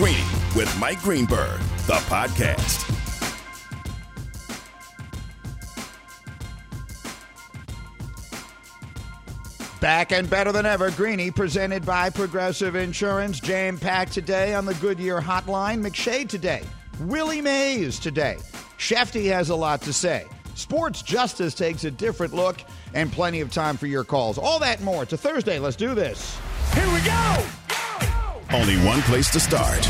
Greeny with Mike Greenberg, the podcast. Back and better than ever, Greeny, presented by Progressive Insurance. Jam packed today on the Goodyear Hotline. McShay today. Willie Mays today. Shefty has a lot to say. Sports Justice takes a different look, and plenty of time for your calls. All that and more. It's a Thursday. Let's do this. Here we go! Only one place to start.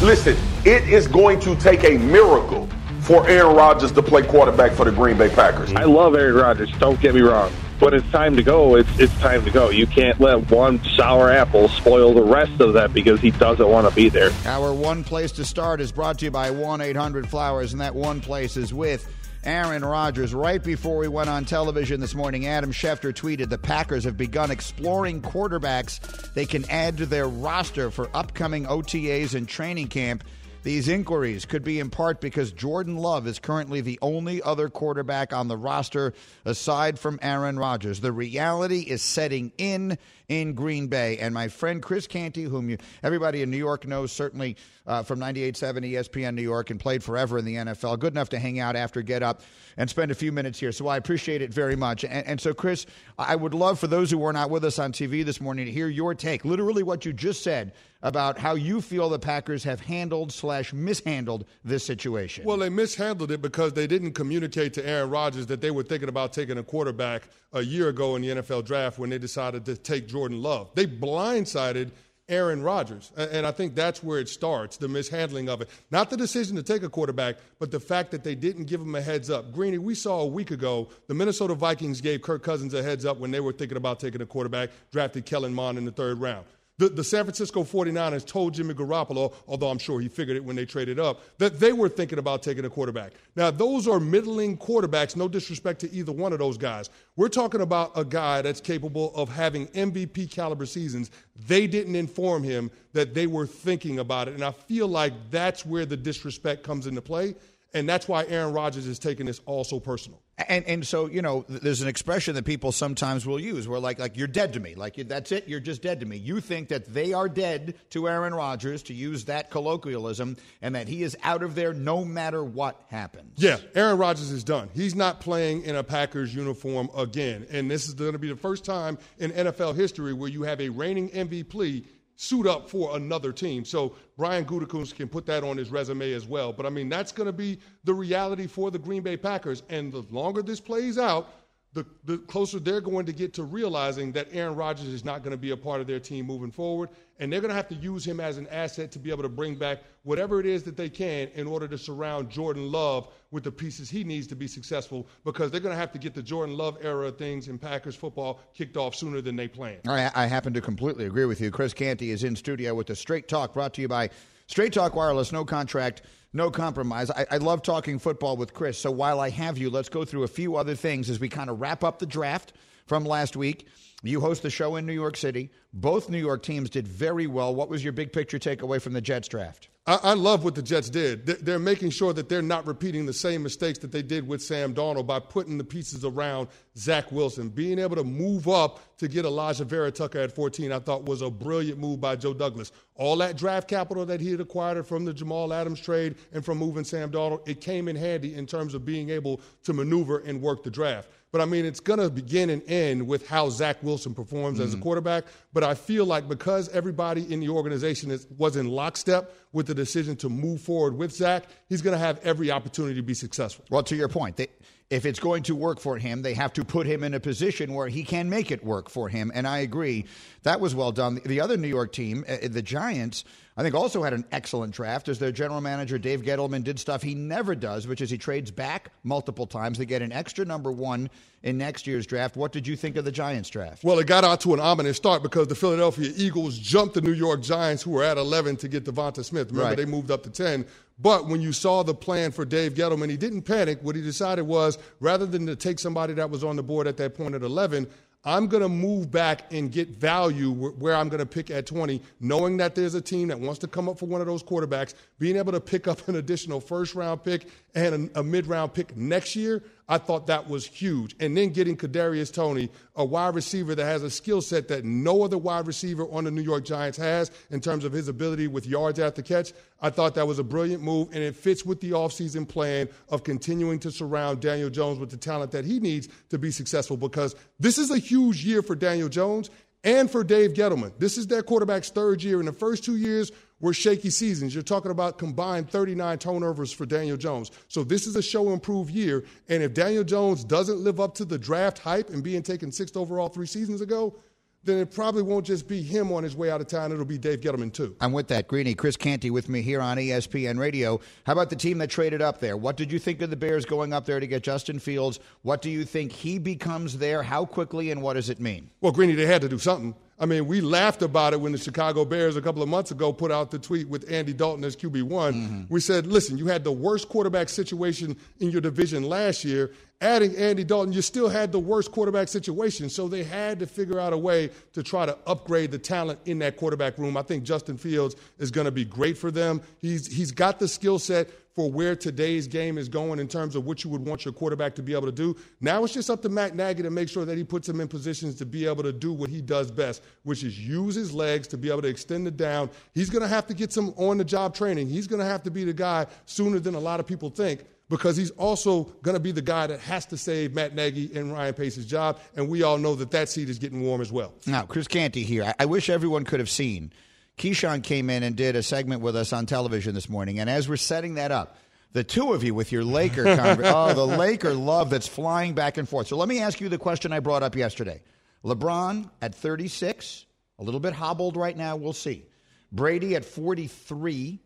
Listen, it is going to take a miracle for Aaron Rodgers to play quarterback for the Green Bay Packers. I love Aaron Rodgers. Don't get me wrong. When it's time to go, it's it's time to go. You can't let one sour apple spoil the rest of that because he doesn't want to be there. Our one place to start is brought to you by 1 800 Flowers, and that one place is with Aaron Rodgers. Right before we went on television this morning, Adam Schefter tweeted the Packers have begun exploring quarterbacks they can add to their roster for upcoming OTAs and training camp. These inquiries could be in part because Jordan Love is currently the only other quarterback on the roster aside from Aaron Rodgers. The reality is setting in in Green Bay. And my friend Chris Canty, whom you, everybody in New York knows, certainly uh, from 98.7 ESPN New York and played forever in the NFL, good enough to hang out after get up and spend a few minutes here. So I appreciate it very much. And, and so, Chris, I would love for those who were not with us on TV this morning to hear your take, literally what you just said about how you feel the Packers have handled slash mishandled this situation. Well, they mishandled it because they didn't communicate to Aaron Rodgers that they were thinking about taking a quarterback a year ago in the NFL draft when they decided to take Jordan Love. They blindsided Aaron Rodgers. And I think that's where it starts, the mishandling of it. Not the decision to take a quarterback, but the fact that they didn't give him a heads up. Greeny, we saw a week ago the Minnesota Vikings gave Kirk Cousins a heads up when they were thinking about taking a quarterback, drafted Kellen Mond in the third round. The, the, San Francisco 49ers told Jimmy Garoppolo, although I'm sure he figured it when they traded up, that they were thinking about taking a quarterback. Now, those are middling quarterbacks, no disrespect to either one of those guys. We're talking about a guy that's capable of having MVP caliber seasons. They didn't inform him that they were thinking about it. And I feel like that's where the disrespect comes into play. And that's why Aaron Rodgers is taking this all so personal. And and so you know, there's an expression that people sometimes will use where like like you're dead to me, like that's it, you're just dead to me. You think that they are dead to Aaron Rodgers, to use that colloquialism, and that he is out of there no matter what happens. Yeah, Aaron Rodgers is done. He's not playing in a Packers uniform again, and this is going to be the first time in NFL history where you have a reigning MVP suit up for another team. So Brian Gutekunst can put that on his resume as well. But I mean, that's going to be the reality for the Green Bay Packers. And the longer this plays out, the, the closer they're going to get to realizing that Aaron Rodgers is not going to be a part of their team moving forward. And they're going to have to use him as an asset to be able to bring back whatever it is that they can in order to surround Jordan Love with the pieces he needs to be successful because they're going to have to get the Jordan Love era of things in Packers football kicked off sooner than they planned. I, I happen to completely agree with you. Chris Canty is in studio with the Straight Talk brought to you by Straight Talk Wireless, no contract no compromise. I, I, love talking football with Chris. So while I have you, let's go through a few other things as we kind of wrap up the draft from last week. You host the show in New York City. Both New York teams did very well. What was your big picture takeaway from the Jets draft? I, I love what the Jets did. They're making sure that they're not repeating the same mistakes that they did with Sam Darnold by putting the pieces around Zach Wilson. Being able to move up to get Alijah Vera Tucker at 14, I thought was a brilliant move by Joe Douglas. All that draft capital that he had acquired from the Jamal Adams trade and from moving Sam Darnold, it came in handy in terms of being able to maneuver and work the draft. But I mean, it's going to begin and end with how Zach Wilson performs mm-hmm. as a mm-hmm. quarterback. But I feel like because everybody in the organization is, was in lockstep with the decision to move forward with Zach, he's going to have every opportunity to be successful. Well, to your point, they, if it's going to work for him, they have to put him in a position where he can make it work for him. And I agree. That was well done. The other New York team, uh, the Giants, I think also had an excellent draft as their general manager, Dave Gettleman, did stuff he never does, which is he trades back multiple times. They get an extra number one in next year's draft. What did you think of the Giants draft? Well, it got out to an ominous start because the Philadelphia Eagles jumped the New York Giants, who were at 11, to get DeVonta Smith. Remember, right. they moved up to 10. But when you saw the plan for Dave Gettleman, he didn't panic. What he decided was rather than to take somebody that was on the board at that point at 11, I'm going to move back and get value where I'm going to pick at 20, knowing that there's a team that wants to come up for one of those quarterbacks, being able to pick up an additional first round pick and a, a mid round pick next year, I thought that was huge. And then getting Kadarius Toney, a wide receiver that has a skill set that no other wide receiver on the New York Giants has in terms of his ability with yards after catch, I thought that was a brilliant move, and it fits with the offseason plan of continuing to surround Daniel Jones with the talent that he needs to be successful because this is a huge year for Daniel Jones and for Dave Gettleman. This is their quarterback's third year. In the first two years, were shaky seasons. You're talking about combined 39 turnovers for Daniel Jones. So this is a show improved year. And if Daniel Jones doesn't live up to the draft hype and being taken sixth overall three seasons ago, then it probably won't just be him on his way out of town. It'll be Dave Gettleman, too. I'm with that. Greeny, Chris Canty with me here on ESPN Radio. How about the team that traded up there? What did you think of the Bears going up there to get Justin Fields? What do you think he becomes there? How quickly and what does it mean? Well, Greeny, they had to do something. I mean, we laughed about it when the Chicago Bears a couple of months ago put out the tweet with Andy Dalton as QB1. Mm-hmm. We said, listen, you had the worst quarterback situation in your division last year. Adding Andy Dalton, you still had the worst quarterback situation. So they had to figure out a way to try to upgrade the talent in that quarterback room. I think Justin Fields is going to be great for them. He's, he's got the skill set for where today's game is going in terms of what you would want your quarterback to be able to do. Now it's just up to Matt Nagy to make sure that he puts him in positions to be able to do what he does best, which is use his legs to be able to extend it down. He's going to have to get some on the job training. He's going to have to be the guy sooner than a lot of people think because he's also going to be the guy that has to save Matt Nagy and Ryan Pace's job. And we all know that that seat is getting warm as well. Now, Chris Canty here. I wish everyone could have seen Keyshawn came in and did a segment with us on television this morning. And as we're setting that up, the two of you with your Laker conver- oh, the Laker love that's flying back and forth. So let me ask you the question I brought up yesterday. LeBron at 36, a little bit hobbled right now, we'll see. Brady at 43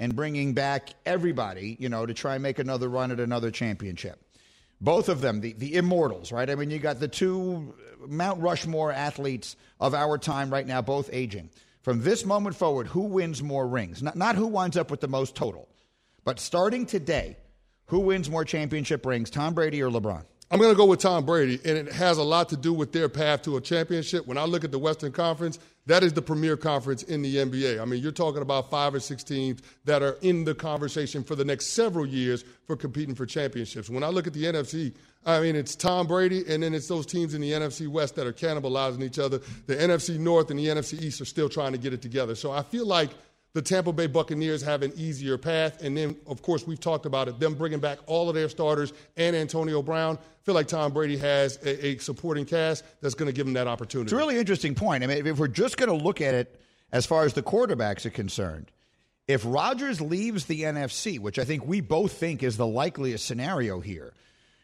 and bringing back everybody, you know, to try and make another run at another championship. Both of them, the, the immortals, right? I mean, you got the two Mount Rushmore athletes of our time right now, both aging. From this moment forward, who wins more rings? Not, not who winds up with the most total, but starting today, who wins more championship rings, Tom Brady or LeBron? I'm going to go with Tom Brady, and it has a lot to do with their path to a championship. When I look at the Western Conference, that is the premier conference in the NBA. I mean, you're talking about five or six teams that are in the conversation for the next several years for competing for championships. When I look at the NFC, I mean, it's Tom Brady, and then it's those teams in the NFC West that are cannibalizing each other. The NFC North and the NFC East are still trying to get it together. So I feel like – the Tampa Bay Buccaneers have an easier path. And then, of course, we've talked about it, them bringing back all of their starters and Antonio Brown. I feel like Tom Brady has a, a supporting cast that's going to give him that opportunity. It's a really interesting point. I mean, if we're just going to look at it as far as the quarterbacks are concerned, if Rodgers leaves the NFC, which I think we both think is the likeliest scenario here,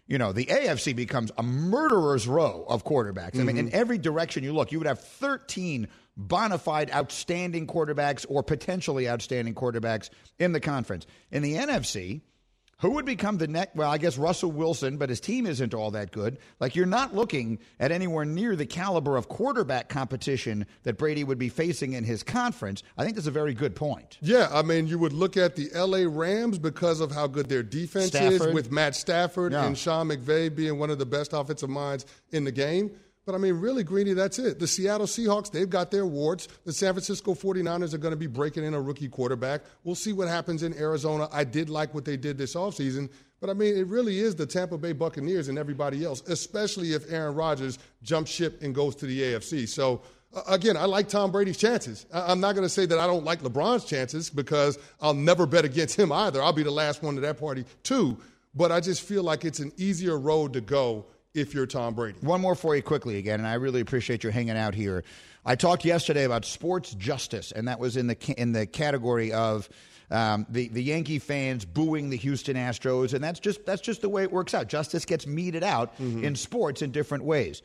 you know, the AFC becomes a murderer's row of quarterbacks. Mm-hmm. I mean, in mm-hmm. every direction you look, you would have 13 bona fide outstanding quarterbacks or potentially outstanding quarterbacks in the conference. In the NFC, who would become the next? Well, I guess Russell Wilson, but his team isn't all that good. Like, you're not looking at anywhere near the caliber of quarterback competition that Brady would be facing in his conference. I think that's a very good point. Yeah, I mean, you would look at the LA Rams because of how good their defense Stafford. is with Matt Stafford yeah. and Sean McVay being one of the best offensive minds in the game. But I mean, really, Greeny, that's it. The Seattle Seahawks, they've got their awards. The San Francisco 49ers are going to be breaking in a rookie quarterback. We'll see what happens in Arizona. I did like what they did this offseason. But I mean, it really is the Tampa Bay Buccaneers and everybody else, especially if Aaron Rodgers jumps ship and goes to the AFC. So, again, I like Tom Brady's chances. I'm not going to say that I don't like LeBron's chances because I'll never bet against him either. I'll be the last one to that party, too. But I just feel like it's an easier road to go if you're Tom Brady. One more for you quickly again, and I really appreciate your hanging out here. I talked yesterday about sports justice, and that was in the in the category of um, the the Yankee fans booing the Houston Astros, and that's just that's just the way it works out. Justice gets meted out mm-hmm. in sports in different ways.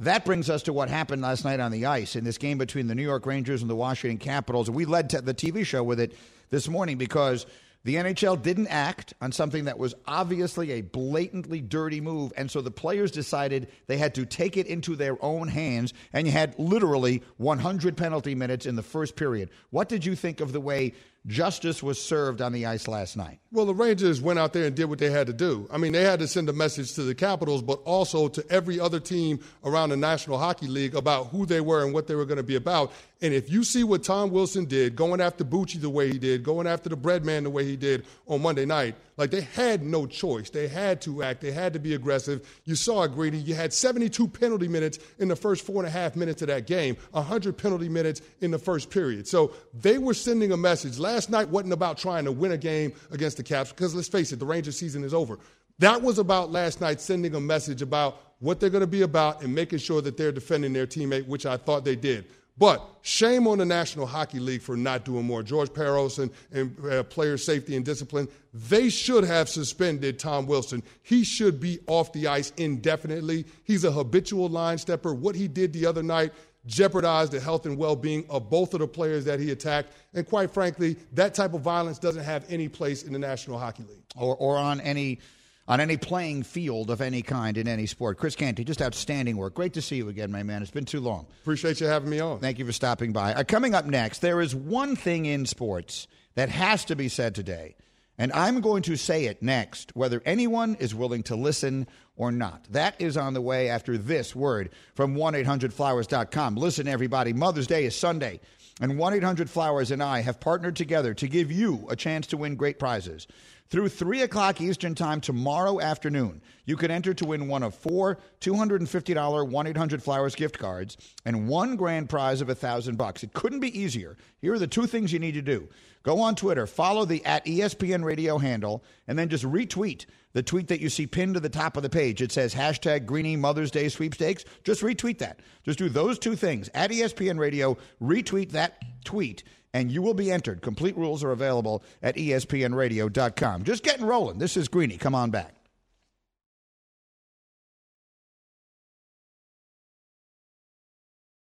That brings us to what happened last night on the ice in this game between the New York Rangers and the Washington Capitals. We led the TV show with it this morning because the NHL didn't act on something that was obviously a blatantly dirty move, and so the players decided they had to take it into their own hands, and you had literally 100 penalty minutes in the first period. What did you think of the way justice was served on the ice last night? Well, the Rangers went out there and did what they had to do. I mean, they had to send a message to the Capitals, but also to every other team around the National Hockey League about who they were and what they were going to be about. And if you see what Tom Wilson did, going after Bucci the way he did, going after the Breadman the way he did on Monday night, Like they had no choice. They had to act. They had to be aggressive. You saw it, Greeny. You had 72 penalty minutes in the first four and a half minutes of that game, 100 penalty minutes in the first period. So they were sending a message. Last night wasn't about trying to win a game against the Caps because let's face it, the Rangers season is over. That was about last night sending a message about what they're going to be about and making sure that they're defending their teammate, which I thought they did. But shame on the National Hockey League for not doing more. George Parros and, and uh, player safety and discipline, they should have suspended Tom Wilson. He should be off the ice indefinitely. He's a habitual line stepper. What he did the other night jeopardized the health and well being of both of the players that he attacked. And quite frankly, that type of violence doesn't have any place in the National Hockey League. Or, or on any on any playing field of any kind in any sport. Chris Canty, just outstanding work. Great to see you again, my man. It's been too long. Appreciate you having me on. Thank you for stopping by. Uh, coming up next, there is one thing in sports that has to be said today, and I'm going to say it next, whether anyone is willing to listen or not. That is on the way after this word from 1-800-Flowers.com. Listen, everybody, Mother's Day is Sunday, and 1-800-Flowers and I have partnered together to give you a chance to win great prizes. Through 3 o'clock Eastern Time tomorrow afternoon, you can enter to win one of four $250 1 800 Flowers gift cards and one grand prize of a 1000 bucks. It couldn't be easier. Here are the two things you need to do go on Twitter, follow the at ESPN radio handle, and then just retweet the tweet that you see pinned to the top of the page. It says hashtag Greeny Mother's Day sweepstakes. Just retweet that. Just do those two things. At ESPN Radio, retweet that tweet and you will be entered. Complete rules are available at espnradio.com. Just getting rolling. This is Greeny. Come on back.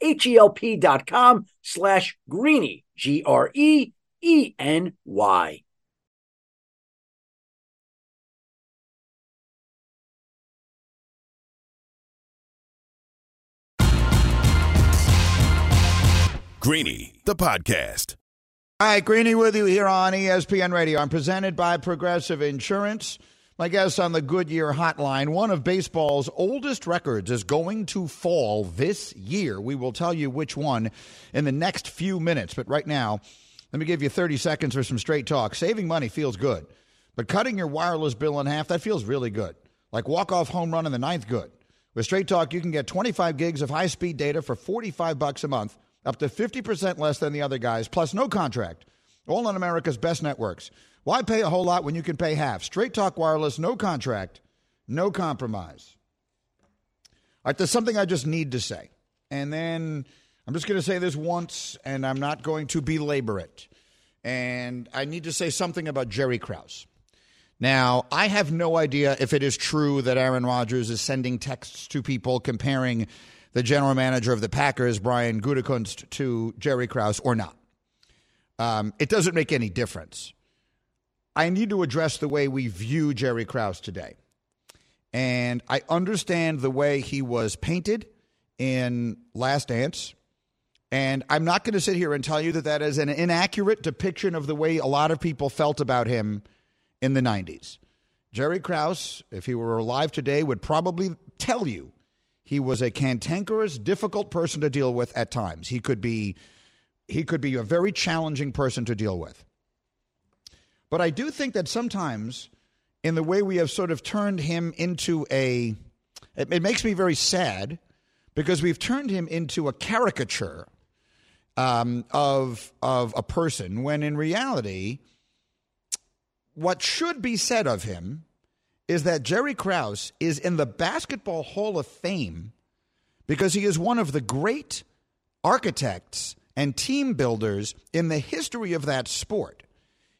H-E-L-P dot com slash greeny, G-R-E-E-N-Y. Greeny, the podcast. All right, Greeny with you here on ESPN Radio. I'm presented by Progressive Insurance. My guest on the Goodyear Hotline, one of baseball's oldest records is going to fall this year. We will tell you which one in the next few minutes. But right now, let me give you 30 seconds for some straight talk. Saving money feels good, but cutting your wireless bill in half, that feels really good. Like walk-off home run in the ninth, good. With Straight Talk, you can get 25 gigs of high-speed data for 45 bucks a month, up to 50% less than the other guys, plus no contract. All on America's best networks. Why pay a whole lot when you can pay half? Straight Talk Wireless, no contract, no compromise. All right, there's something I just need to say. And then I'm just going to say this once, and I'm not going to belabor it. And I need to say something about Jerry Krause. Now, I have no idea if it is true that Aaron Rodgers is sending texts to people comparing the general manager of the Packers, Brian Gutekunst, to Jerry Krause or not. Um, it doesn't make any difference. I need to address the way we view Jerry Krause today. And I understand the way he was painted in Last Dance. And I'm not going to sit here and tell you that that is an inaccurate depiction of the way a lot of people felt about him in the 90s. Jerry Krause, if he were alive today, would probably tell you he was a cantankerous, difficult person to deal with at times. He could be he could be a very challenging person to deal with. But I do think that sometimes in the way we have sort of turned him into a it, it makes me very sad because we've turned him into a caricature um, of of a person when in reality what should be said of him is that Jerry Krause is in the Basketball Hall of Fame because he is one of the great architects and team builders in the history of that sport.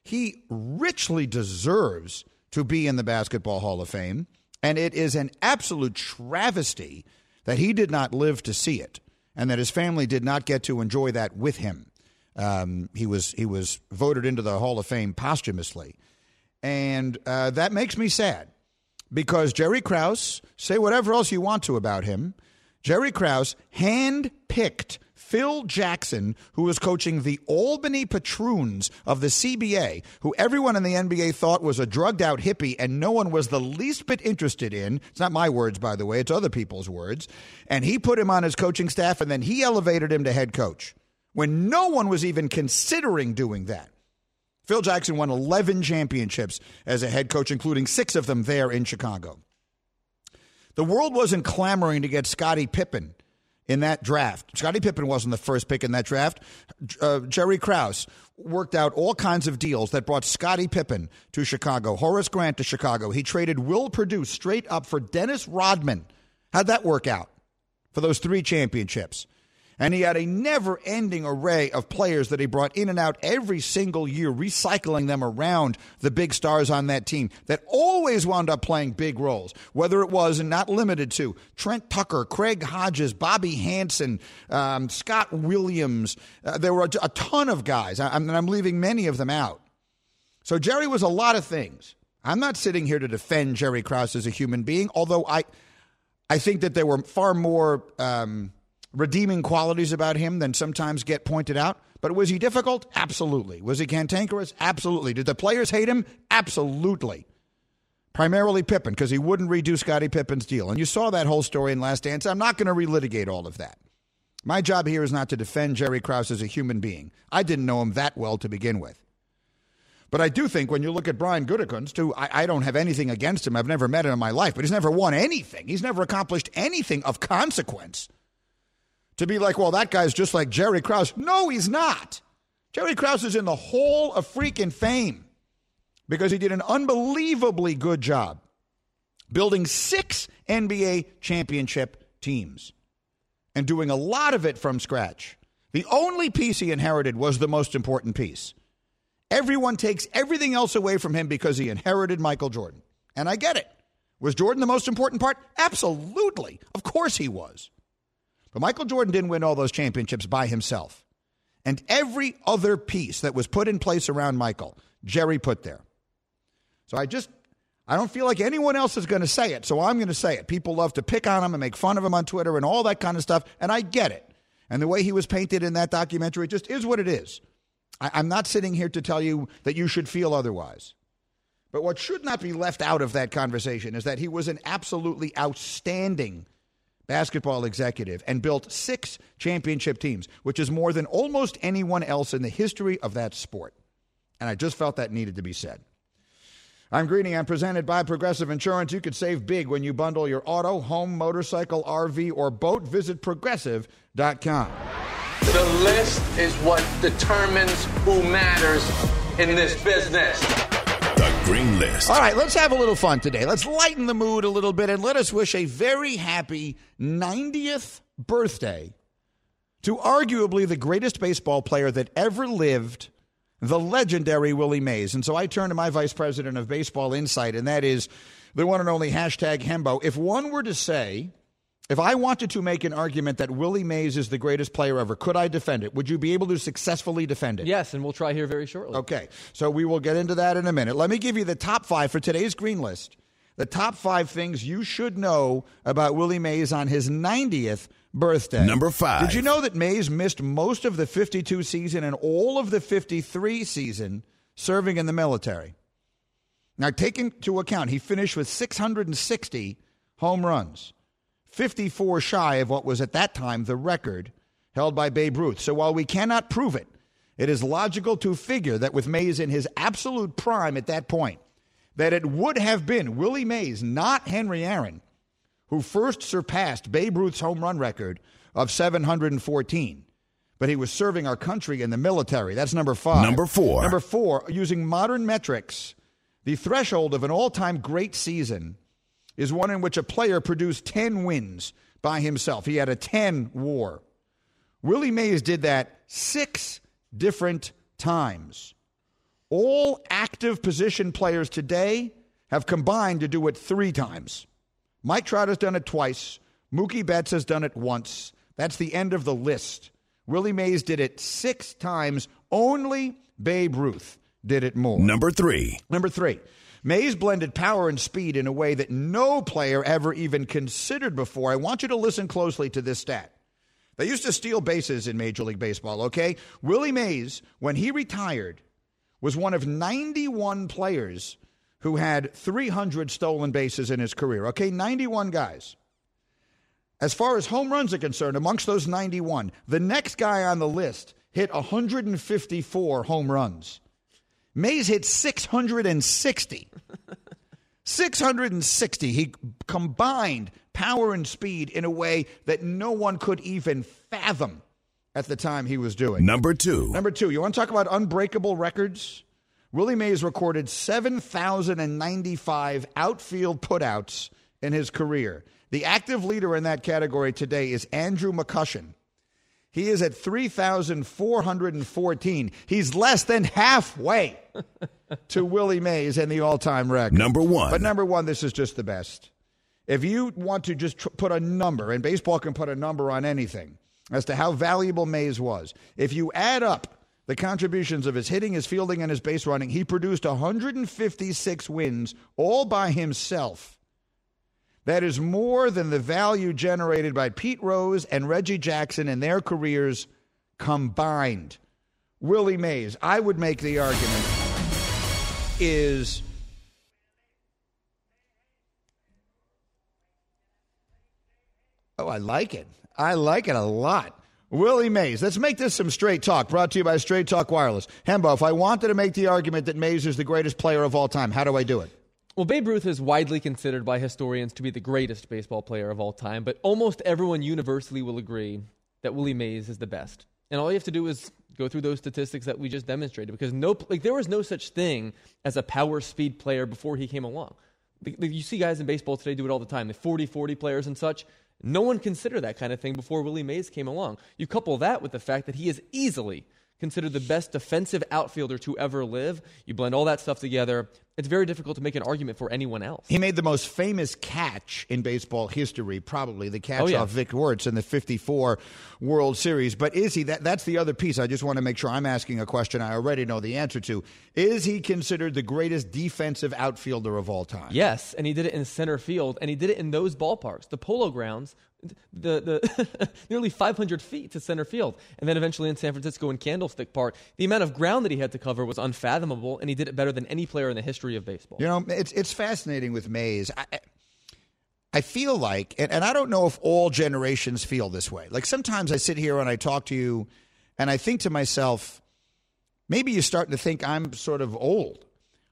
He richly deserves to be in the Basketball Hall of Fame, and it is an absolute travesty that he did not live to see it and that his family did not get to enjoy that with him. Um, he was he was voted into the Hall of Fame posthumously. And uh, that makes me sad because Jerry Krause, say whatever else you want to about him, Jerry Krause handpicked Phil Jackson, who was coaching the Albany Patroons of the CBA, who everyone in the NBA thought was a drugged out hippie and no one was the least bit interested in. It's not my words, by the way, it's other people's words. And he put him on his coaching staff and then he elevated him to head coach when no one was even considering doing that. Phil Jackson won 11 championships as a head coach, including six of them there in Chicago. The world wasn't clamoring to get Scottie Pippen in that draft. Scottie Pippen wasn't the first pick in that draft. Uh, Jerry Krause worked out all kinds of deals that brought Scottie Pippen to Chicago, Horace Grant to Chicago. He traded Will Perdue straight up for Dennis Rodman. How'd that work out for those three championships? And he had a never ending array of players that he brought in and out every single year, recycling them around the big stars on that team that always wound up playing big roles, whether it was and not limited to Trent Tucker, Craig Hodges, Bobby Hansen, um, Scott Williams. Uh, there were a, a, ton of guys, I, and I'm leaving many of them out. So Jerry was a lot of things. I'm not sitting here to defend Jerry Krause as a human being, although I, I think that there were far more. Um, redeeming qualities about him than sometimes get pointed out. But was he difficult? Absolutely. Was he cantankerous? Absolutely. Did the players hate him? Absolutely. Primarily Pippen, because he wouldn't redo Scottie Pippen's deal. And you saw that whole story in Last Dance. I'm not going to relitigate all of that. My job here is not to defend Jerry Krause as a human being. I didn't know him that well to begin with. But I do think when you look at Brian Gutekunst, who I, I, don't have anything against him, I've never met him in my life, but he's never won anything. He's never accomplished anything of consequence to be like, well, that guy's just like Jerry Krause. No, he's not. Jerry Krause is in the Hall of freaking fame because he did an unbelievably good job building six NBA championship teams and doing a lot of it from scratch. The only piece he inherited was the most important piece. Everyone takes everything else away from him because he inherited Michael Jordan. And I get it. Was Jordan the most important part? Absolutely. Of course he was. But Michael Jordan didn't win all those championships by himself. And every other piece that was put in place around Michael, Jerry put there. So I just, I don't feel like anyone else is going to say it. So I'm going to say it. People love to pick on him and make fun of him on Twitter and all that kind of stuff. And I get it. And the way he was painted in that documentary just is what it is. I, I'm not sitting here to tell you that you should feel otherwise. But what should not be left out of that conversation is that he was an absolutely outstanding basketball executive and built six championship teams, which is more than almost anyone else in the history of that sport. And I just felt that needed to be said. I'm Greeny. I'm presented by Progressive Insurance. You could save big when you bundle your auto, home, motorcycle, RV, or boat. Visit progressive.com. The list is what determines who matters in this business. Green List. All right, let's have a little fun today. Let's lighten the mood a little bit and let us wish a very happy 90th birthday to arguably the greatest baseball player that ever lived, the legendary Willie Mays. And so I turn to my vice president of baseball insight, and that is the one and only hashtag Hembo. If one were to say, if I wanted to make an argument that Willie Mays is the greatest player ever, could I defend it? Would you be able to successfully defend it? Yes, and we'll try here very shortly. Okay, so we will get into that in a minute. Let me give you the top five for today's green list. The top five things you should know about Willie Mays on his 90th birthday. Number five. Did you know that Mays missed most of the 52 season and all of the 53 season serving in the military? Now, take into account, he finished with 660 home runs, 54 shy of what was at that time the record held by Babe Ruth. So while we cannot prove it, it is logical to figure that with Mays in his absolute prime at that point, that it would have been Willie Mays, not Henry Aaron, who first surpassed Babe Ruth's home run record of 714. But he was serving our country in the military. That's number five. Number four. Number four, using modern metrics, the threshold of an all time great season is one in which a player produced 10 wins by himself. He had a 10 WAR. Willie Mays did that six different times. All active position players today have combined to do it three times. Mike Trout has done it twice. Mookie Betts has done it once. That's the end of the list. Willie Mays did it six times. Only Babe Ruth did it more. Number three. Number three, Mays blended power and speed in a way that no player ever even considered before. I want you to listen closely to this stat. They used to steal bases in Major League Baseball, okay? Willie Mays, when he retired, was one of 91 players who had 300 stolen bases in his career, okay? 91 guys. As far as home runs are concerned, amongst those 91, the next guy on the list hit 154 home runs. Mays hit 660. 660. He combined power and speed in a way that no one could even fathom at the time he was doing. Number two. Number two, you want to talk about unbreakable records? Willie Mays recorded 7,095 outfield putouts in his career. The active leader in that category today is Andrew McCutchen. He is at 3,414. He's less than halfway to Willie Mays and the all time record. Number one. But number one, this is just the best. If you want to just tr- put a number, and baseball can put a number on anything as to how valuable Mays was, if you add up the contributions of his hitting, his fielding, and his base running, he produced 156 wins all by himself. That is more than the value generated by Pete Rose and Reggie Jackson in their careers combined. Willie Mays, I would make the argument, is Oh, I like it. I like it a lot. Willie Mays. Let's make this some straight talk. Brought to you by Straight Talk Wireless. Hembo, if I wanted to make the argument that Mays is the greatest player of all time, how do I do it? Well, Babe Ruth is widely considered by historians to be the greatest baseball player of all time, but almost everyone universally will agree that Willie Mays is the best. And all you have to do is go through those statistics that we just demonstrated because no like there was no such thing as a power speed player before he came along. You see guys in baseball today do it all the time. The 40-40 players and such. No one considered that kind of thing before Willie Mays came along. You couple that with the fact that he is easily considered the best defensive outfielder to ever live. You blend all that stuff together. It's very difficult to make an argument for anyone else. He made the most famous catch in baseball history, probably the catch Oh, yeah. off Vic Wertz in the 54 World Series. But is he, that, that's the other piece. I just want to make sure I'm asking a question I already know the answer to. Is he considered the greatest defensive outfielder of all time? Yes, and he did it in center field, and he did it in those ballparks, the Polo Grounds, the the nearly 500 feet to center field, and then eventually in San Francisco in Candlestick Park. The amount of ground that he had to cover was unfathomable, and he did it better than any player in the history of baseball. You know, it's it's fascinating with Mays. I, I feel like, and, and I don't know if all generations feel this way. Like sometimes I sit here and I talk to you, and I think to myself, maybe you're starting to think I'm sort of old,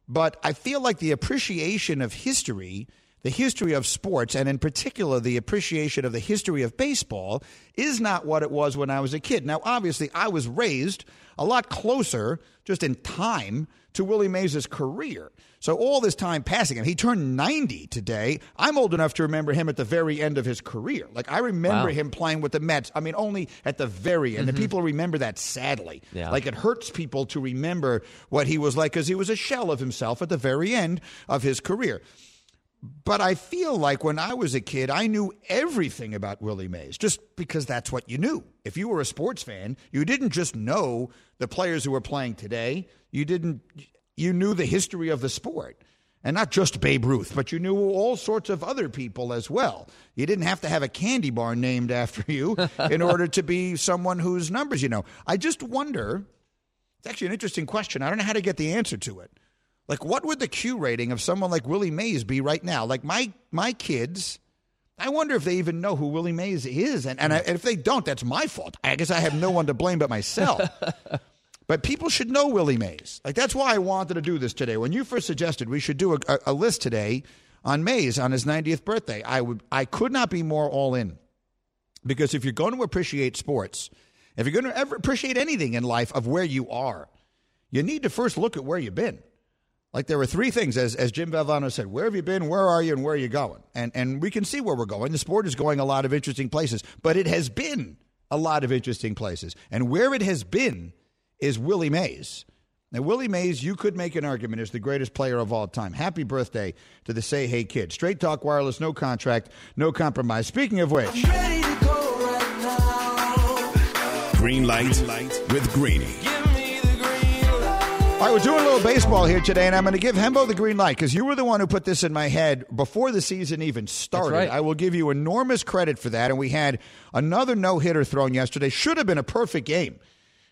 but I feel like the appreciation of history the history of sports, and in particular the appreciation of the history of baseball, is not what it was when I was a kid. Now, obviously, I was raised a lot closer, just in time, to Willie Mays' career. So all this time passing, and he turned 90 today. I'm old enough to remember him at the very end of his career. Like I remember Wow. him playing with the Mets. I mean, only at the very end. And mm-hmm. people remember that sadly. Yeah. Like it hurts people to remember what he was like because he was a shell of himself at the very end of his career. But I feel like when I was a kid, I knew everything about Willie Mays just because that's what you knew. If you were a sports fan, you didn't just know the players who were playing today. You didn't you knew the history of the sport. And not just Babe Ruth, but you knew all sorts of other people as well. You didn't have to have a candy bar named after you in order to be someone whose numbers you know. I just wonder it's actually an interesting question. I don't know how to get the answer to it. Like, what would the Q rating of someone like Willie Mays be right now? Like my my kids, I wonder if they even know who Willie Mays is, and and, I, and if they don't, that's my fault. I guess I have no one to blame but myself. but people should know Willie Mays. Like that's why I wanted to do this today. When you first suggested we should do a, a, a list today on Mays on his 90th birthday, I would I could not be more all in. Because if you're going to appreciate sports, if you're going to ever appreciate anything in life of where you are, you need to first look at where you've been. Like there were three things, as, as Jim Valvano said, where have you been, where are you, and where are you going? And, and we can see where we're going. The sport is going a lot of interesting places, but it has been a lot of interesting places. And where it has been is Willie Mays. Now, Willie Mays, you could make an argument, is the greatest player of all time. Happy birthday to the Say Hey Kid. Straight talk, wireless, no contract, no compromise. Speaking of which, Green light with Greeny. All right, we're doing a little baseball here today, and I'm going to give Hembo the green light because you were the one who put this in my head before the season even started. right. I will give you enormous credit for that. And we had another no hitter thrown yesterday. Should have been a perfect game.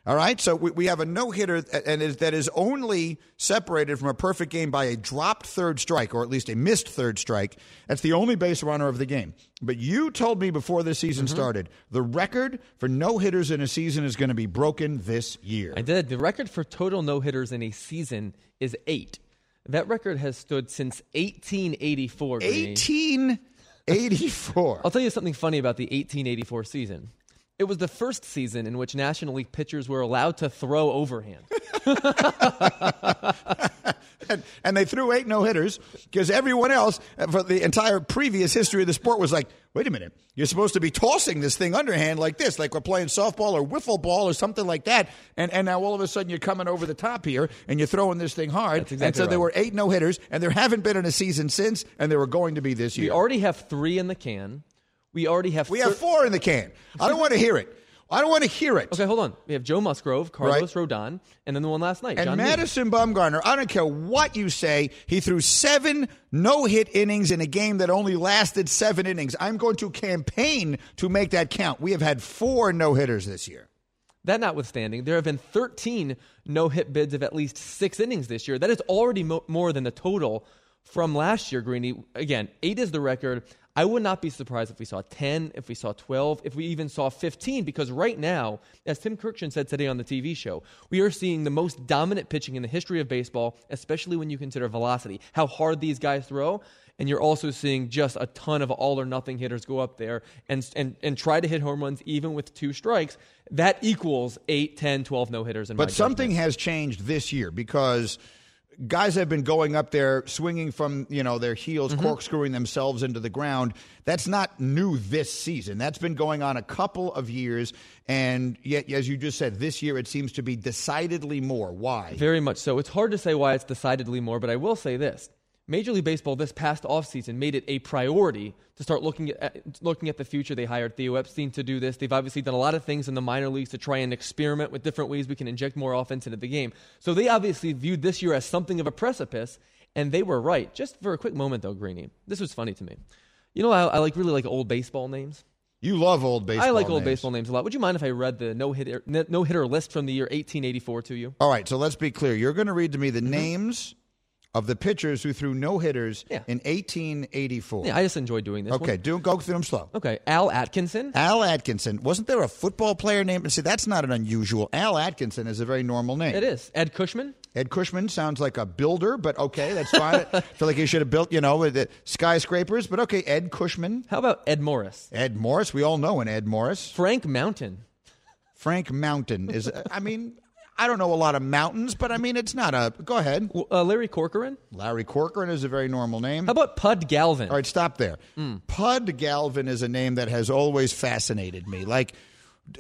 All right, so we, we have a no hitter, and is, that is only separated from a perfect game by a dropped third strike, or at least a missed third strike. That's the only base runner of the game. But you told me before the season Mm-hmm. started the record for no hitters in a season is going to be broken this year. I did. The record for total no hitters in a season is eight. That record has stood since 1884. 1884. I'll tell you something funny about the 1884 season. It was the first season in which National League pitchers were allowed to throw overhand. and, and they threw eight no hitters because everyone else uh, for the entire previous history of the sport was like, wait a minute, you're supposed to be tossing this thing underhand like this, like we're playing softball or wiffle ball or something like that. And and now all of a sudden you're coming over the top here and you're throwing this thing hard. That's and exactly so there were eight no hitters, and there haven't been in a season since, and there were going to be this year. We already have three in the can. We already have. We have four in the can. I don't want to hear it. I don't want to hear it. Okay, hold on. We have Joe Musgrove, Carlos Rodon, and then the one last night. And John. Madison Bumgarner, I don't care what you say, he threw seven no hit innings in a game that only lasted seven innings. I'm going to campaign to make that count. We have had four no hitters this year. That notwithstanding, there have been 13 no hit bids of at least six innings this year. That is already mo- more than the total from last year, Greeny. Again, eight is the record. I would not be surprised if we saw 10, if we saw 12, if we even saw 15, because right now, as Tim Kurkjian said today on the TV show, we are seeing the most dominant pitching in the history of baseball, especially when you consider velocity, how hard these guys throw. And you're also seeing just a ton of all or nothing hitters go up there and, and, and try to hit home runs even with two strikes. That equals 8, 10, 12 no hitters. But something judgment. has changed this year because guys have been going up there swinging from you know their heels mm-hmm. corkscrewing themselves into the ground. That's not new this season. That's been going on a couple of years. And yet as you just said this year it seems to be decidedly more. Why? Very much so. It's hard to say why it's decidedly more, but I will say this. Major League Baseball this past offseason made it a priority to start looking at looking at the future. They hired Theo Epstein to do this. They've obviously done a lot of things in the minor leagues to try and experiment with different ways we can inject more offense into the game. So they obviously viewed this year as something of a precipice, and they were right. Just for a quick moment though, Greeny, this was funny to me. You know, I, I like really like old baseball names. you love old baseball I like old names. baseball names a lot. Would you mind if I read the no hitter no hitter list from the year 1884 to you? all right so let's be clear you're going to read to me the Mm-hmm. names of the pitchers who threw no hitters Yeah. in 1884. Yeah, I just enjoy doing this. okay, one. do go through them slow. Okay. Al Atkinson. Al Atkinson. Wasn't there a football player named? See, that's not an unusual. Al Atkinson is a very normal name. It is. Ed Cushman. Ed Cushman sounds like a builder, but okay, that's fine. I feel like he should have built, you know, the skyscrapers, but okay, Ed Cushman. How about Ed Morris? Ed Morris. We all know an Ed Morris. Frank Mountain. Frank Mountain is, I mean, I don't know a lot of mountains, but I mean, it's not a. Go ahead. Uh, Larry Corcoran. Larry Corcoran is a very normal name. How about Pud Galvin? All right, stop there. Pud Galvin is a name that has always fascinated me. Like,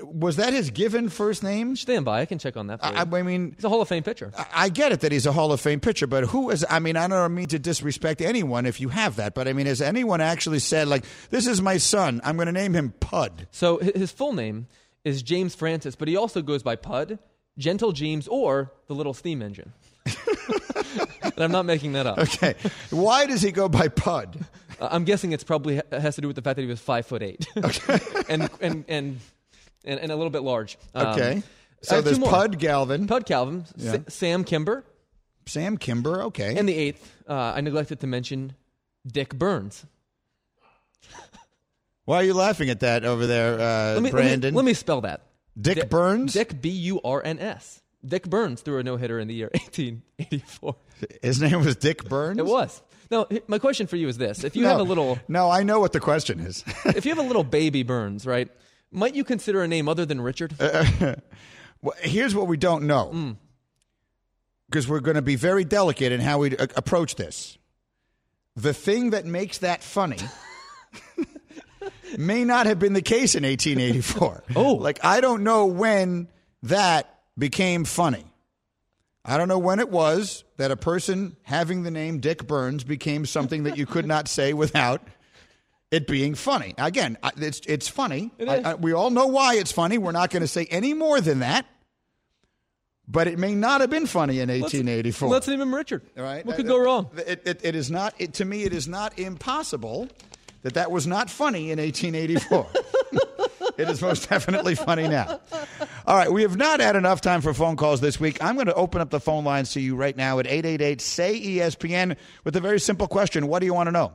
was that his given first name? Stand by. I can check on that for you. I, I mean, He's a Hall of Fame pitcher. I- I get it that he's a Hall of Fame pitcher, but who is? I mean, I don't mean to disrespect anyone if you have that, but I mean, has anyone actually said like, "This is my son. I'm going to name him Pud"? So his full name is James Francis, but he also goes by Pud, Gentle James, or the Little Steam Engine. and I'm not making that up. Okay, why does he go by Pud? Uh, I'm guessing it's probably has to do with the fact that he was five foot eight, and, and and and and a little bit large. Um, Okay, so there's. Pud Galvin, Pud Galvin, Sa- Yeah. Sam Kimber, Sam Kimber. Okay, and the eighth. Uh, I neglected to mention Dick Burns. why are you laughing at that over there, uh, Let me, let me- Brandon? Let me, spell that. Dick Dick- Burns. Dick B U R N S. Dick Burns threw a no hitter in the year 1884. His name was Dick Burns. It was. Now, my question for you is this: If you no, have a little, No, I know what the question is. if you have a little baby Burns, right? Might you consider a name other than Richard? Well, here's what we don't know, Mm. because we're going to be very delicate in how we a- approach this. The thing that makes that funny may not have been the case in 1884. Oh. like I don't know when that became funny. I don't know when it was that a person having the name Dick Burns became something that you could not say without it being funny. Again, it's it's funny. I- I- we all know why it's funny. We're not going to say any more than that. But it may not have been funny in 1884. Let's name him Richard. All right. What could go wrong? It, it, it is not. It, to me, it is not impossible that that was not funny in 1884. it is most definitely funny now. All right, we have not had enough time for phone calls this week. I'm going to open up the phone lines to you right now at 888 say ESPN with a very simple question. What do you want to know?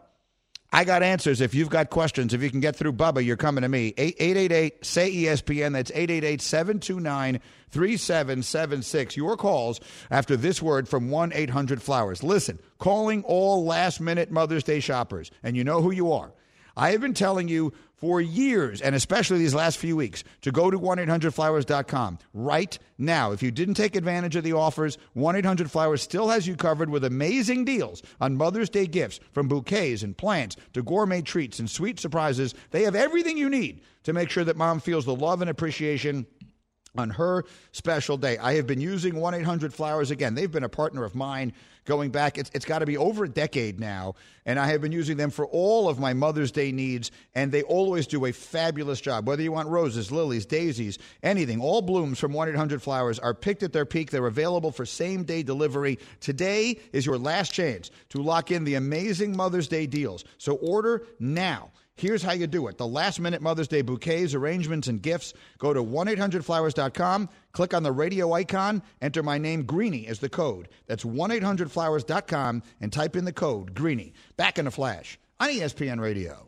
I got answers. If you've got questions, if you can get through Bubba, you're coming to me. 888 say ESPN. That's 888 729 3776. Your calls after this word from 1 800 Flowers. Listen, calling all last minute Mother's Day shoppers, and you know who you are. I have been telling you for years, and especially these last few weeks, to go to 1 800flowers.com right now. If you didn't take advantage of the offers, 1 800 Flowers still has you covered with amazing deals on Mother's Day gifts from bouquets and plants to gourmet treats and sweet surprises. They have everything you need to make sure that mom feels the love and appreciation on her special day. I have been using 1 800 Flowers again. They've been a partner of mine going back, it's, it's got to be over a decade now. And I have been using them for all of my Mother's Day needs, and they always do a fabulous job. Whether you want roses, lilies, daisies, anything, all blooms from 1 800 Flowers are picked at their peak. They're available for same day delivery. Today is your last chance to lock in the amazing Mother's Day deals. So order now. Here's how you do it. The last minute Mother's Day bouquets, arrangements, and gifts. Go to 1 800flowers.com, click on the radio icon, enter my name, Greeny, as the code. That's 1 800flowers.com, and type in the code, Greeny. Back in a flash on ESPN Radio.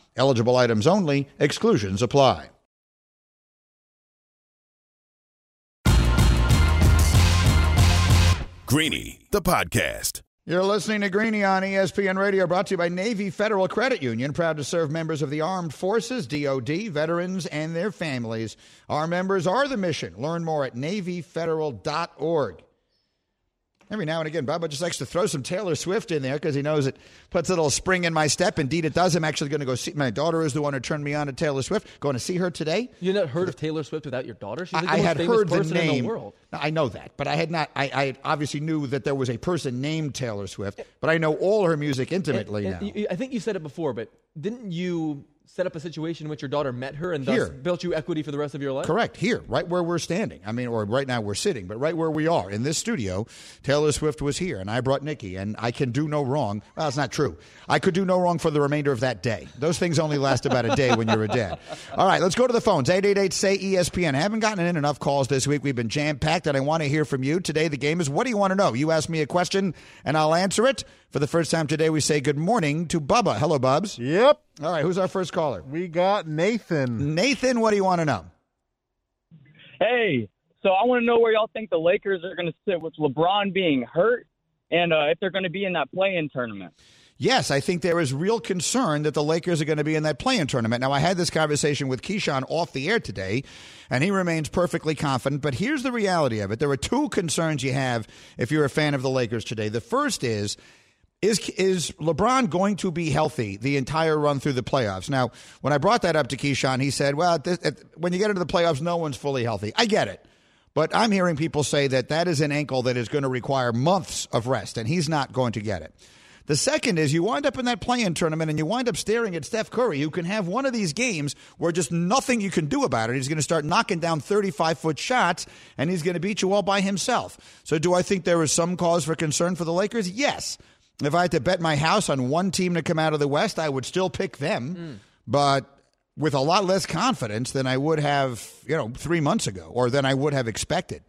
Eligible items only, exclusions apply. Greeny, the podcast. You're listening to Greeny on ESPN Radio, brought to you by Navy Federal Credit Union, proud to serve members of the Armed Forces, DoD, veterans, and their families. Our members are the mission. Learn more at NavyFederal.org. Every now and again, Bubba just likes to throw some Taylor Swift in there because he knows it puts a little spring in my step. Indeed, it does. I'm actually going to go see my daughter is the one who turned me on to Taylor Swift. Going to see her today. You not heard of Taylor Swift without your daughter? She's like the I most had famous heard the person name. in the world. I know that, but I had not. I, I obviously knew that there was a person named Taylor Swift, but I know all her music intimately And- and now. you- I think you said it before, but didn't you set up a situation in which your daughter met her and thus Here. built you equity for the rest of your life? Correct. Here, right where we're standing. I mean, or right now we're sitting, but right where we are in this studio, Taylor Swift was here, and I brought Nikki, and I can do no wrong. Well, it's not true. I could do no wrong for the remainder of that day. Those things only last about a day when you're a dad. All right, let's go to the phones. 888 say ESPN. I haven't gotten in enough calls this week. We've been jam packed, and I want to hear from you. Today, the game is what do you want to know? You ask me a question, and I'll answer it. For the first time today, we say good morning to Bubba. Hello, Bubs. Yep. All right, who's our first caller? We got Nathan. Nathan, what do you want to know? Hey, so I want to know where y'all think the Lakers are going to sit with LeBron being hurt, and uh, if they're going to be in that play-in tournament. Yes, I think there is real concern that the Lakers are going to be in that play-in tournament. Now, I had this conversation with Keyshawn off the air today, and he remains perfectly confident. But here's the reality of it: there are two concerns you have if you're a fan of the Lakers today. The first is. Is is LeBron going to be healthy the entire run through the playoffs? Now, when I brought that up to Keyshawn, he said, "Well, this, when you get into the playoffs, no one's fully healthy." I get it, but I'm hearing people say that that is an ankle that is going to require months of rest, and he's not going to get it. The second is you wind up in that play-in tournament and you wind up staring at Steph Curry, who can have one of these games where just nothing you can do about it. He's going to start knocking down 35-foot shots, and he's going to beat you all by himself. So do I think there is some cause for concern for the Lakers? Yes. If I had to bet my house on one team to come out of the West, I would still pick them, hmm. but with a lot less confidence than I would have, you know, three months ago or than I would have expected.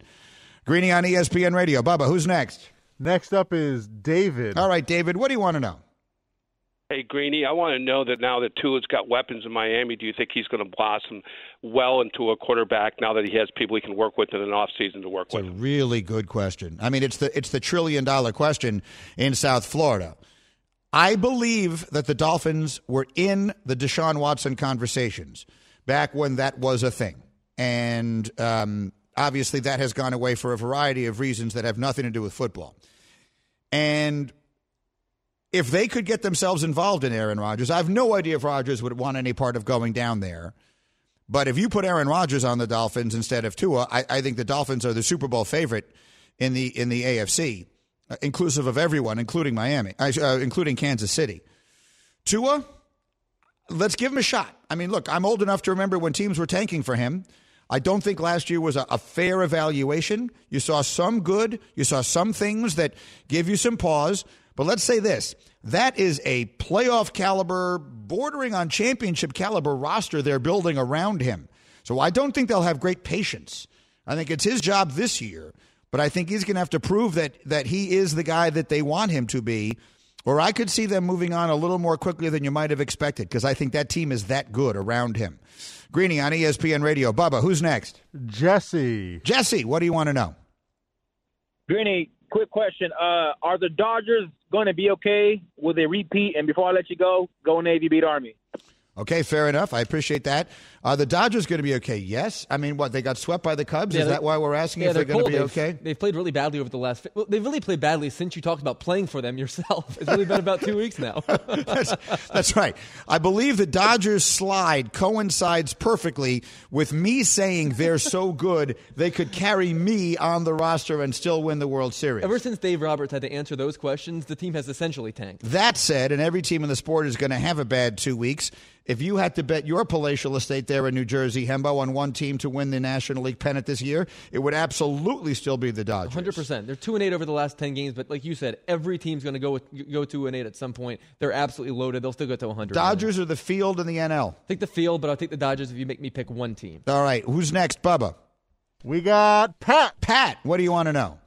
Greeny on ESPN Radio. Bubba, who's next? Next up is David. All right, David, what do you want to know? Hey, Greeny, I want to know that now that Tua's got weapons in Miami, do you think he's going to blossom well into a quarterback now that he has people he can work with in an offseason to work It's a with? really good question. I mean, it's the it's the trillion dollar question in South Florida. I believe that the Dolphins were in the Deshaun Watson conversations back when that was a thing, and um, obviously that has gone away for a variety of reasons that have nothing to do with football. And if they could get themselves involved in Aaron Rodgers, I have no idea if Rodgers would want any part of going down there. But if you put Aaron Rodgers on the Dolphins instead of Tua, I, I think the Dolphins are the Super Bowl favorite in the in the AFC, uh, inclusive of everyone, including Miami, uh, including Kansas City. Tua, let's give him a shot. I mean, look, I'm old enough to remember when teams were tanking for him. I don't think last year was a, a fair evaluation. You saw some good, you saw some things that give you some pause. But let's say this that is a playoff caliber, bordering on championship caliber roster they're building around him. So I don't think they'll have great patience. I think it's his job this year, but I think he's going to have to prove that that he is the guy that they want him to be. Or I could see them moving on a little more quickly than you might have expected because I think that team is that good around him. Greeny on ESPN Radio. Bubba, who's next? Jesse. Jesse, what do you want to know? Greeny, quick question: uh, Are the Dodgers going to be okay? Will they repeat? And before I let you go, go Navy, beat Army. Okay, fair enough. I appreciate that. Are the Dodgers going to be okay? Yes. I mean, what they got swept by the Cubs? Yeah, is that why we're asking yeah, if they're, going to be They've- okay? They've played really badly over the last. Well, they've really played badly since you talked about playing for them yourself. It's only been about two weeks now. that's, that's right. I believe the Dodgers slide coincides perfectly with me saying they're so good they could carry me on the roster and still win the World Series. Ever since Dave Roberts had to answer those questions, the team has essentially tanked. That said, and every team in the sport is going to have a bad two weeks. If you had to bet your palatial estate there in New Jersey, Hembo, on one team to win the National League pennant this year, it would absolutely still be the Dodgers. Hundred percent. They're two and eight over the last ten games, but like you said, every team's going to go with, go two and eight at some point. They're absolutely loaded. They'll still go to 100. Dodgers are the field in the NL. Take the field, but I'll take the Dodgers if you make me pick one team. All right, who's next, Bubba? We got Pat. Pat, what do you want to know?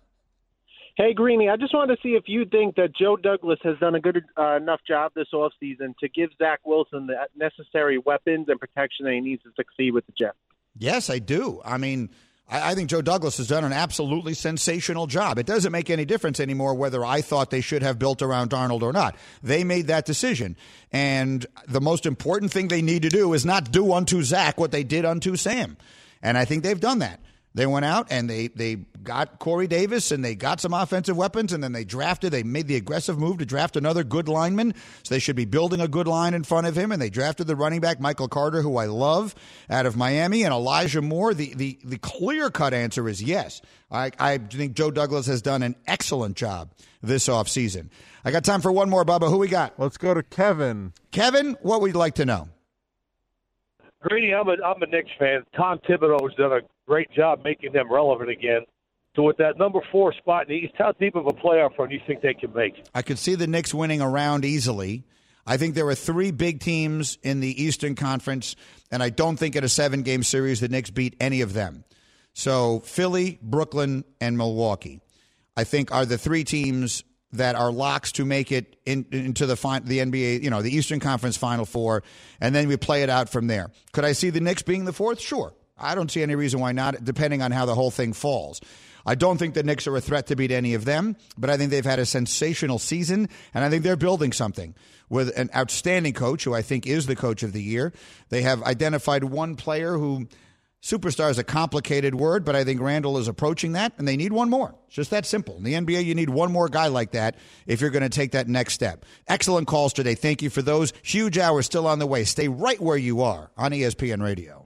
Hey, Greeny, I just wanted to see if you think that Joe Douglas has done a good uh, enough job this offseason to give Zach Wilson the necessary weapons and protection that he needs to succeed with the Jets. Yes, I do. I mean, I, I think Joe Douglas has done an absolutely sensational job. It doesn't make any difference anymore whether I thought they should have built around Darnold or not. They made that decision. And the most important thing they need to do is not do unto Zach what they did unto Sam. And I think they've done that. They went out and they, they got Corey Davis and they got some offensive weapons and then they drafted, they made the aggressive move to draft another good lineman. So they should be building a good line in front of him. And they drafted the running back, Michael Carter, who I love out of Miami, and Elijah Moore. The, the, the clear cut answer is yes. I, I think Joe Douglas has done an excellent job this offseason. I got time for one more, Bubba. Who we got? Let's go to Kevin. Kevin, what would you like to know? Greeny, I'm a I'm a Knicks fan. Tom Thibodeau's done a great job making them relevant again. So with that number four spot in the East, how deep of a playoff run do you think they can make? I could see the Knicks winning around easily. I think there are three big teams in the Eastern Conference, and I don't think in a seven game series the Knicks beat any of them. So Philly, Brooklyn, and Milwaukee, I think, are the three teams that are locks to make it in, into the the NBA, you know, the Eastern Conference Final Four, and then we play it out from there. Could I see the Knicks being the fourth? Sure. I don't see any reason why not, depending on how the whole thing falls. I don't think the Knicks are a threat to beat any of them, but I think they've had a sensational season, and I think they're building something with an outstanding coach who I think is the coach of the year. They have identified one player who superstar is a complicated word, but I think Randle is approaching that, and they need one more. It's just that simple. In the NBA, you need one more guy like that if you're going to take that next step. Excellent calls today. Thank you for those. Huge hour still on the way. Stay right where you are on ESPN Radio.